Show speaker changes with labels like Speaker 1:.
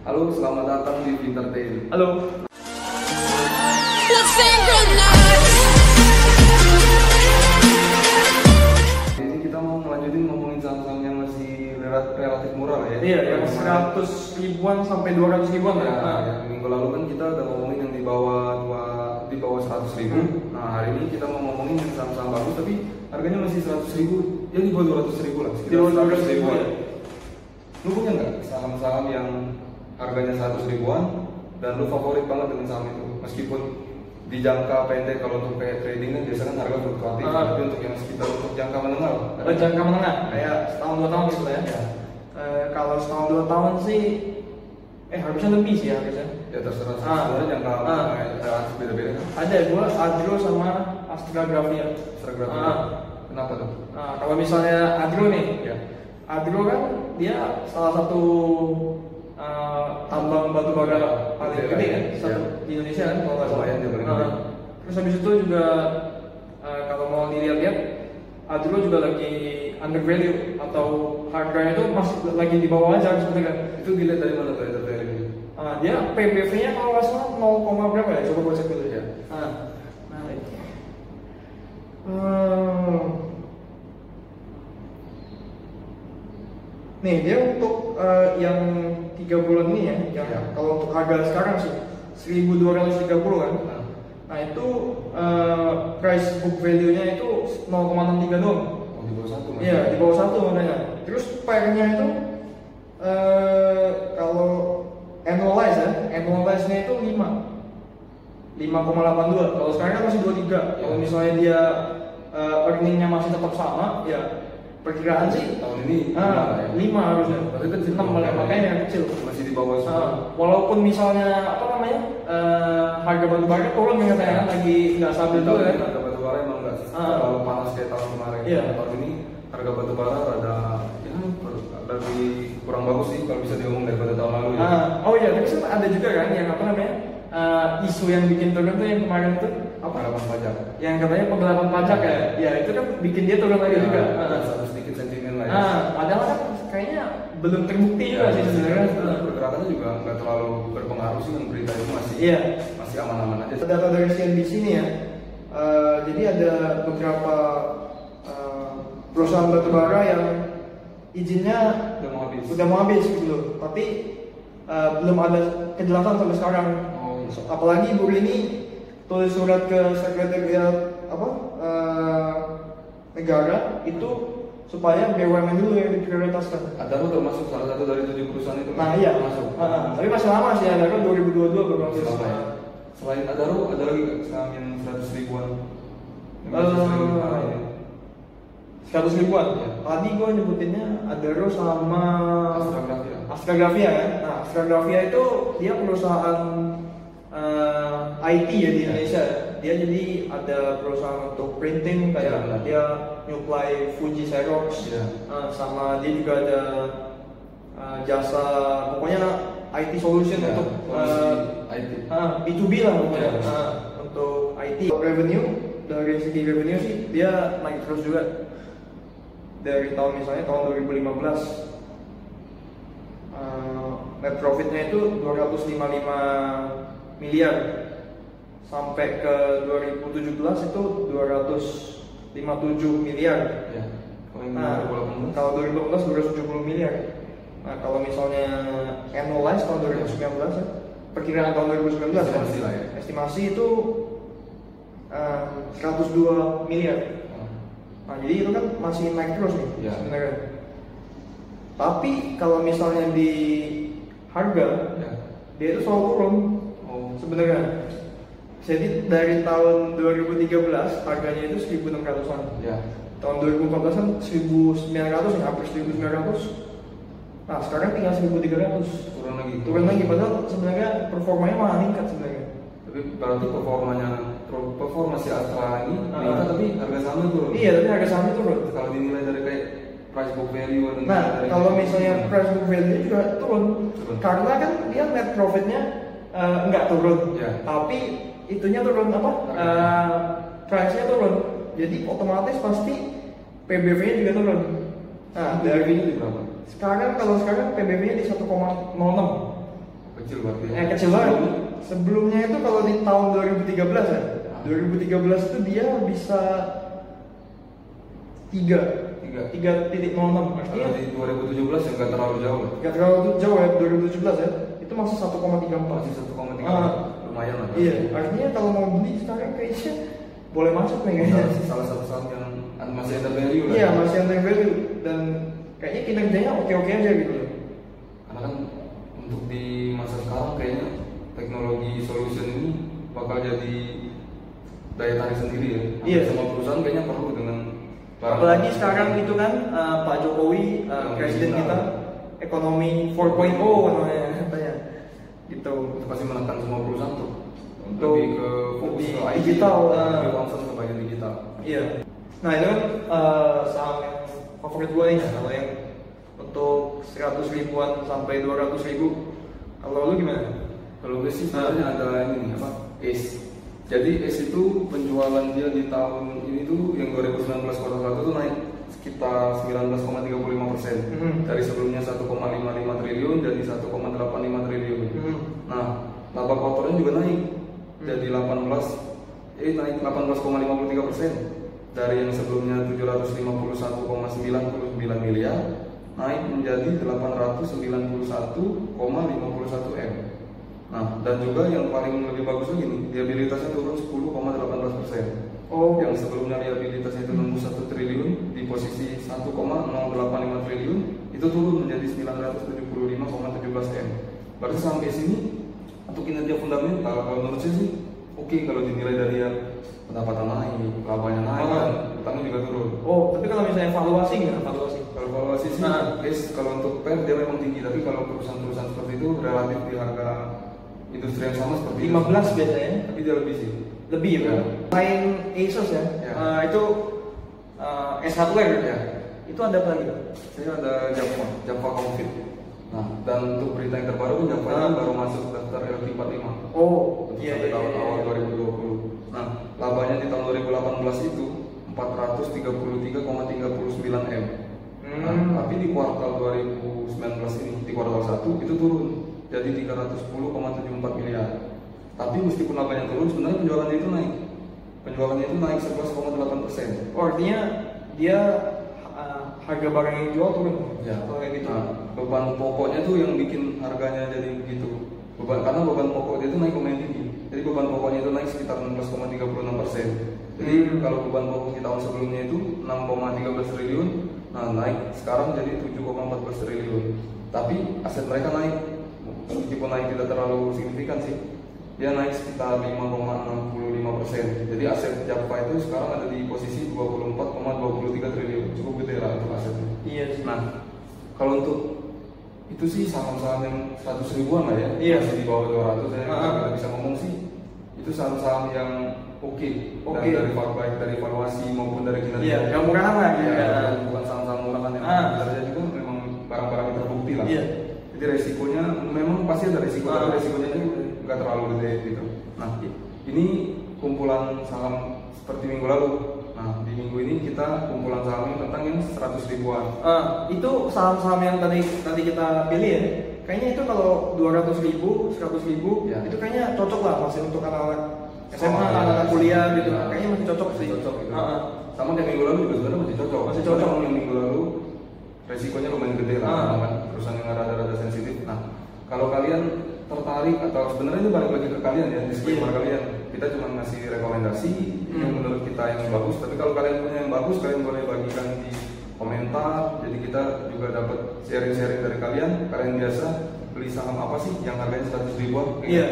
Speaker 1: Halo, selamat datang di Vintertail.
Speaker 2: Halo.
Speaker 1: Ini kita mau ngelanjutin ngomongin saham-saham yang masih rela- relatif murah lah ya.
Speaker 2: Iya, yang 100 ribuan sampai 200 ribuan
Speaker 1: Ya.
Speaker 2: Nah,
Speaker 1: yang minggu lalu kan kita udah ngomongin yang di bawah dua di bawah 100 ribu.
Speaker 2: Hmm.
Speaker 1: Nah hari ini kita mau ngomongin yang saham-saham bagus tapi harganya masih 100 ribu, ya di bawah 200 ribu lah.
Speaker 2: Di bawah 200 ribu, ya.
Speaker 1: Lu punya nggak saham-saham yang harganya 100 ribuan dan lu favorit banget dengan saham itu meskipun di jangka pendek kalau untuk kayak trading kan biasanya kan harga fluktuatif
Speaker 2: Ah.
Speaker 1: tapi untuk yang sekitar untuk jangka menengah
Speaker 2: Oh, jangka menengah kayak setahun dua tahun gitu ya.
Speaker 1: Ya.
Speaker 2: Eh, kalau setahun dua tahun sih eh harusnya lebih sih harusnya.
Speaker 1: ya terserah sih.
Speaker 2: Ah.
Speaker 1: sebenarnya jangka
Speaker 2: Ah.
Speaker 1: menengah relatif beda-beda kan
Speaker 2: Ada gua Adro sama Astra Grafia.
Speaker 1: Seragam
Speaker 2: Ah.
Speaker 1: kenapa tuh
Speaker 2: Nah, kalau misalnya Adro nih,
Speaker 1: ya
Speaker 2: Adro kan dia salah satu eh, tambang batu bara paling
Speaker 1: Gede
Speaker 2: kan,
Speaker 1: ya.
Speaker 2: satu di Indonesia kan kalau nggak salah.
Speaker 1: Gede.
Speaker 2: terus habis itu juga eh, kalau mau dilihat-lihat, Adro juga lagi under value atau harganya itu masih lagi di bawah aja sebenarnya.
Speaker 1: itu dilihat dari mana tuh entertainment ini
Speaker 2: Ah, dia PBV-nya kalau nggak salah 0, berapa ya? Coba gue cek dulu
Speaker 1: Ya.
Speaker 2: Nih dia untuk eh, yang tiga bulan ini ya, yang
Speaker 1: Ya.
Speaker 2: kalau untuk harga sekarang sih 1230 kan.
Speaker 1: Nah.
Speaker 2: Nah itu eh, price book value-nya itu 0,63 doang.
Speaker 1: oh di bawah satu.
Speaker 2: Iya di bawah satu makanya. Terus pairnya itu eh kalau annualize ya, annualize-nya itu 5 5,82. Kalau sekarang kan masih 23. Kalau
Speaker 1: Ya.
Speaker 2: misalnya dia eh, earning-nya masih tetap sama, ya perkiraan sih
Speaker 1: tahun ini
Speaker 2: ah,
Speaker 1: lima ya?
Speaker 2: 5 harusnya.
Speaker 1: Berarti kecil
Speaker 2: 6 malah, makanya yang kecil.
Speaker 1: masih di bawah
Speaker 2: Ah, walaupun misalnya apa namanya eh, harga batu bara turun kan katanya kan lagi nggak stabil juga
Speaker 1: ini
Speaker 2: kan.
Speaker 1: harga batu bara emang nggak
Speaker 2: Ah.
Speaker 1: terlalu panas kayak tahun kemarin
Speaker 2: Iya.
Speaker 1: tahun ini harga batu bara ada ya lebih kurang bagus sih kalau bisa diomong daripada tahun lalu ya
Speaker 2: Ah, oh iya, tapi ada juga kan yang apa namanya eh, isu yang bikin turun tuh yang kemarin tuh apa?
Speaker 1: harapan pajak
Speaker 2: Yang katanya penggelapan pajak ya, ya itu kan bikin dia turun lagi
Speaker 1: Ya,
Speaker 2: juga.
Speaker 1: ada
Speaker 2: Ah.
Speaker 1: satu sedikit sentimen lah ya
Speaker 2: Ah, padahal kan kayaknya belum terbukti juga
Speaker 1: Ya,
Speaker 2: sih
Speaker 1: masih-
Speaker 2: sebenarnya.
Speaker 1: sebenarnya pergerakannya juga nggak terlalu berpengaruh sih dengan berita itu masih
Speaker 2: Iya.
Speaker 1: masih aman-aman aja
Speaker 2: Data dari CNBC ini ya, eh, jadi ada beberapa eh, perusahaan batubara yang izinnya
Speaker 1: udah mau habis
Speaker 2: udah mau habis gitu loh, tapi eh, belum ada kejelasan sampai sekarang.
Speaker 1: oh iya.
Speaker 2: apalagi Bu Rini tulis surat ke sekretariat apa eh, negara itu supaya BUMN dulu yang diprioritaskan.
Speaker 1: Adaro termasuk salah satu dari tujuh perusahaan itu
Speaker 2: Nah iya,
Speaker 1: masuk
Speaker 2: Ah, tapi masih lama sih ada kan 2022 baru
Speaker 1: Masih
Speaker 2: habis.
Speaker 1: lama ya. Selain Adaro ada lagi nggak saham yang 100 ribuan?
Speaker 2: Eh,
Speaker 1: ini?
Speaker 2: 100 ribuan.
Speaker 1: Iya.
Speaker 2: Tadi gue nyebutinnya Adaro sama
Speaker 1: Astra Grafia.
Speaker 2: Astra Grafia kan. Nah, Astra Grafia itu dia perusahaan eh, IT ya di. Indonesia. Dia jadi ada perusahaan untuk printing kayak
Speaker 1: Iya.
Speaker 2: dia nyuplai Fuji Xerox.
Speaker 1: Iya.
Speaker 2: Eh, sama dia juga ada eh, jasa pokoknya IT solution
Speaker 1: Ya,
Speaker 2: untuk
Speaker 1: solusi
Speaker 2: eh,
Speaker 1: IT.
Speaker 2: Ah, B2B lah pokoknya
Speaker 1: Iya.
Speaker 2: Ah, untuk IT revenue dari segi revenue sih dia naik terus juga dari tahun misalnya tahun 2015 ah, net profitnya itu 255 miliar sampai ke 2017 itu 257 miliar
Speaker 1: Ya.
Speaker 2: Nah,
Speaker 1: 2018
Speaker 2: kalau 2018 270 miliar. Nah, kalau misalnya annualize tahun 2019 ya, perkiraan tahun 2019 ya,
Speaker 1: Estimasi lah ya.
Speaker 2: estimasi itu eh, 102 miliar. Nah, jadi itu kan masih naik terus nih
Speaker 1: Ya.
Speaker 2: sebenarnya. Tapi kalau misalnya di harga,
Speaker 1: Ya.
Speaker 2: dia itu selalu turun
Speaker 1: Oh.
Speaker 2: sebenarnya. Jadi dari tahun 2013 harganya itu 1600-an
Speaker 1: Ya.
Speaker 2: tahun 2014 kan 1900 ya hampir 1900 nah sekarang tinggal 1300
Speaker 1: Turun lagi.
Speaker 2: turun lagi padahal sebenarnya performanya malah meningkat sebenarnya
Speaker 1: Tapi berarti performanya performa si Astra ini
Speaker 2: Ah.
Speaker 1: meningkat tapi harga sahamnya turun.
Speaker 2: iya tapi harga sahamnya turun
Speaker 1: Kalau dinilai dari kayak price book value
Speaker 2: nah kalau misalnya price book value juga turun
Speaker 1: Turun.
Speaker 2: karena kan dia net profitnya eh, nggak turun
Speaker 1: Ya.
Speaker 2: tapi itunya turun apa. Eh, price-nya turun jadi otomatis pasti PBV-nya juga turun nah
Speaker 1: dari ini berapa?
Speaker 2: Sekarang kalau sekarang PBB-nya di 1,06.
Speaker 1: kecil berarti.
Speaker 2: Eh kecil banget. Sebelumnya itu kalau di tahun 2013 ya. 2013 itu dia bisa 3
Speaker 1: Tiga.
Speaker 2: 3.06 artinya
Speaker 1: Kalau di 2017 yang nggak terlalu jauh lah.
Speaker 2: Gak terlalu jauh ya 2017 ya. Itu masih 1,34.
Speaker 1: Masih 1,3
Speaker 2: Ah.
Speaker 1: Lumayan lah.
Speaker 2: Iya, artinya kalau mau beli sekarang kayaknya boleh masuk nih kayaknya.
Speaker 1: Salah, salah satu saham yang masih ada value lah.
Speaker 2: Iya, masih ada value dan kayaknya kinerjanya oke-oke aja gitu loh.
Speaker 1: Karena kan untuk di masa sekarang kayaknya teknologi solution ini bakal jadi daya tarik sendiri ya.
Speaker 2: Iya.
Speaker 1: Semua perusahaan kayaknya perlu dengan barang-
Speaker 2: Apalagi sekarang itu kan uh, Pak Jokowi uh,
Speaker 1: Yang
Speaker 2: presiden kita ekonomi 4.0 namanya Gitu.
Speaker 1: itu pasti menekan semua perusahaan tuh
Speaker 2: Untuk
Speaker 1: lebih ke fokus ke IT,
Speaker 2: digital, ah.
Speaker 1: lebih concern ke bagian digital.
Speaker 2: Iya. Nah itu kan uh, saham yang favorit gue nih. Kalau yang untuk 100 ribuan sampai 200 ribu, kalau lu gimana?
Speaker 1: Kalau gue sih sebenarnya ada ini apa ACE. Jadi ACE itu penjualan dia di tahun ini tuh yang 2019 kuartal 1 tuh naik sekitar 19,35 persen
Speaker 2: Hmm.
Speaker 1: dari sebelumnya 1,55 triliun jadi 1,85 triliun.
Speaker 2: Hmm.
Speaker 1: Nah, laba kotornya juga naik
Speaker 2: Hmm.
Speaker 1: jadi 18 eh naik 18,53 persen dari yang sebelumnya 751,99 miliar naik menjadi 891,51 m. Nah, dan juga yang paling lebih bagus lagi nih, liabilitasnya turun 10,18 persen.
Speaker 2: Oh.
Speaker 1: Yang sebelumnya liabilitasnya itu nembus 1 triliun di posisi 1,085 triliun itu turun menjadi 975,17 m. Berarti sampai sini untuk kinerja fundamental kalau menurut saya sih oke kalau dinilai dari ya pendapatan naik, labanya naik,
Speaker 2: Oh.
Speaker 1: dan utangnya juga turun.
Speaker 2: Oh, tapi kalau misalnya evaluasi nggak evaluasi?
Speaker 1: Kalau valuasi sih,
Speaker 2: Nah.
Speaker 1: guys, kalau untuk PER dia memang tinggi, tapi kalau perusahaan-perusahaan seperti itu relatif di harga industri yang sama seperti itu.
Speaker 2: 15 biasanya.
Speaker 1: tapi dia lebih sih.
Speaker 2: Lebih ya?
Speaker 1: Ya.
Speaker 2: Selain Asus ya,
Speaker 1: Ya.
Speaker 2: uh, itu uh, S hardware
Speaker 1: Ya.
Speaker 2: Itu ada apa lagi?
Speaker 1: Saya ada Java, Java Confit. Nah, dan untuk berita yang terbaru Java
Speaker 2: Ah.
Speaker 1: ini baru masuk daftar LQ45
Speaker 2: Oh,
Speaker 1: untuk
Speaker 2: iya iya.
Speaker 1: tahun
Speaker 2: iya.
Speaker 1: awal 2020. Nah, labanya di tahun 2018 itu 433,39 m. Nah,
Speaker 2: Hmm.
Speaker 1: tapi di kuartal 2019 ini di kuartal 1 itu turun jadi 310,74 miliar. Tapi meskipun labanya turun, sebenarnya penjualannya itu naik. Penjualannya itu naik 11,8 persen.
Speaker 2: Oh, artinya dia harga barang yang dijual turun.
Speaker 1: Ya.
Speaker 2: Kalau kayak gitu.
Speaker 1: Nah, beban pokoknya tuh yang bikin harganya jadi begitu. Beban karena beban pokok dia itu naik lumayan tinggi. Jadi beban pokoknya itu naik sekitar 16,36 persen. Jadi
Speaker 2: Hmm.
Speaker 1: kalau beban pokok di tahun sebelumnya itu 6,13 triliun, nah naik sekarang jadi 7,14 triliun. Tapi aset mereka naik, meskipun naik tidak terlalu signifikan sih. Dia naik sekitar 5,65 persen. Jadi aset Java itu sekarang ada di posisi 24,23 triliun, cukup gede lah untuk asetnya.
Speaker 2: Iya sih.
Speaker 1: Nah, kalau untuk itu sih saham-saham yang 100 ribuan lah ya,
Speaker 2: Iya.
Speaker 1: masih di bawah 200 ya,
Speaker 2: Ah.
Speaker 1: kita bisa ngomong sih itu saham-saham yang oke,
Speaker 2: Oke.
Speaker 1: dan dari val- baik dari valuasi maupun dari kinerja.
Speaker 2: Iya, yang murahan lah.
Speaker 1: Iya,
Speaker 2: ya.
Speaker 1: bukan- saham-saham murahan yang
Speaker 2: Ah.
Speaker 1: kinerja juga memang barang-barang yang terbukti lah.
Speaker 2: Iya.
Speaker 1: Jadi resikonya memang pasti ada resiko,
Speaker 2: Ah.
Speaker 1: tapi resikonya itu nggak terlalu gede gitu. Nah, ini kumpulan saham seperti minggu lalu. Nah, di minggu ini kita kumpulan saham yang tentang yang 100 ribuan.
Speaker 2: Ah, itu saham-saham yang tadi tadi kita pilih ya. Kayaknya itu kalau 200 ribu, 100 ribu,
Speaker 1: Ya.
Speaker 2: itu kayaknya cocok lah masih untuk anak-anak SMA,
Speaker 1: Oh, iya.
Speaker 2: anak-anak kuliah gitu.
Speaker 1: Ya.
Speaker 2: Kayaknya masih cocok sih.
Speaker 1: cocok gitu.
Speaker 2: Ah.
Speaker 1: Sama kayak minggu lalu juga sebenarnya masih cocok.
Speaker 2: Masih cocok.
Speaker 1: emang yang minggu lalu resikonya lumayan gede lah,
Speaker 2: Ah.
Speaker 1: karena kan perusahaan yang rada-rada sensitif. Nah, kalau kalian tertarik atau sebenarnya ini balik lagi ke kalian ya, disclaimer
Speaker 2: Iya.
Speaker 1: kalian. Kita cuma ngasih rekomendasi yang
Speaker 2: Hmm.
Speaker 1: menurut kita yang bagus. Tapi kalau kalian punya yang bagus, kalian boleh bagikan di komentar. Jadi kita juga dapat sharing-sharing dari kalian. Kalian biasa beli saham apa sih yang harganya 100 ribuan?
Speaker 2: Iya.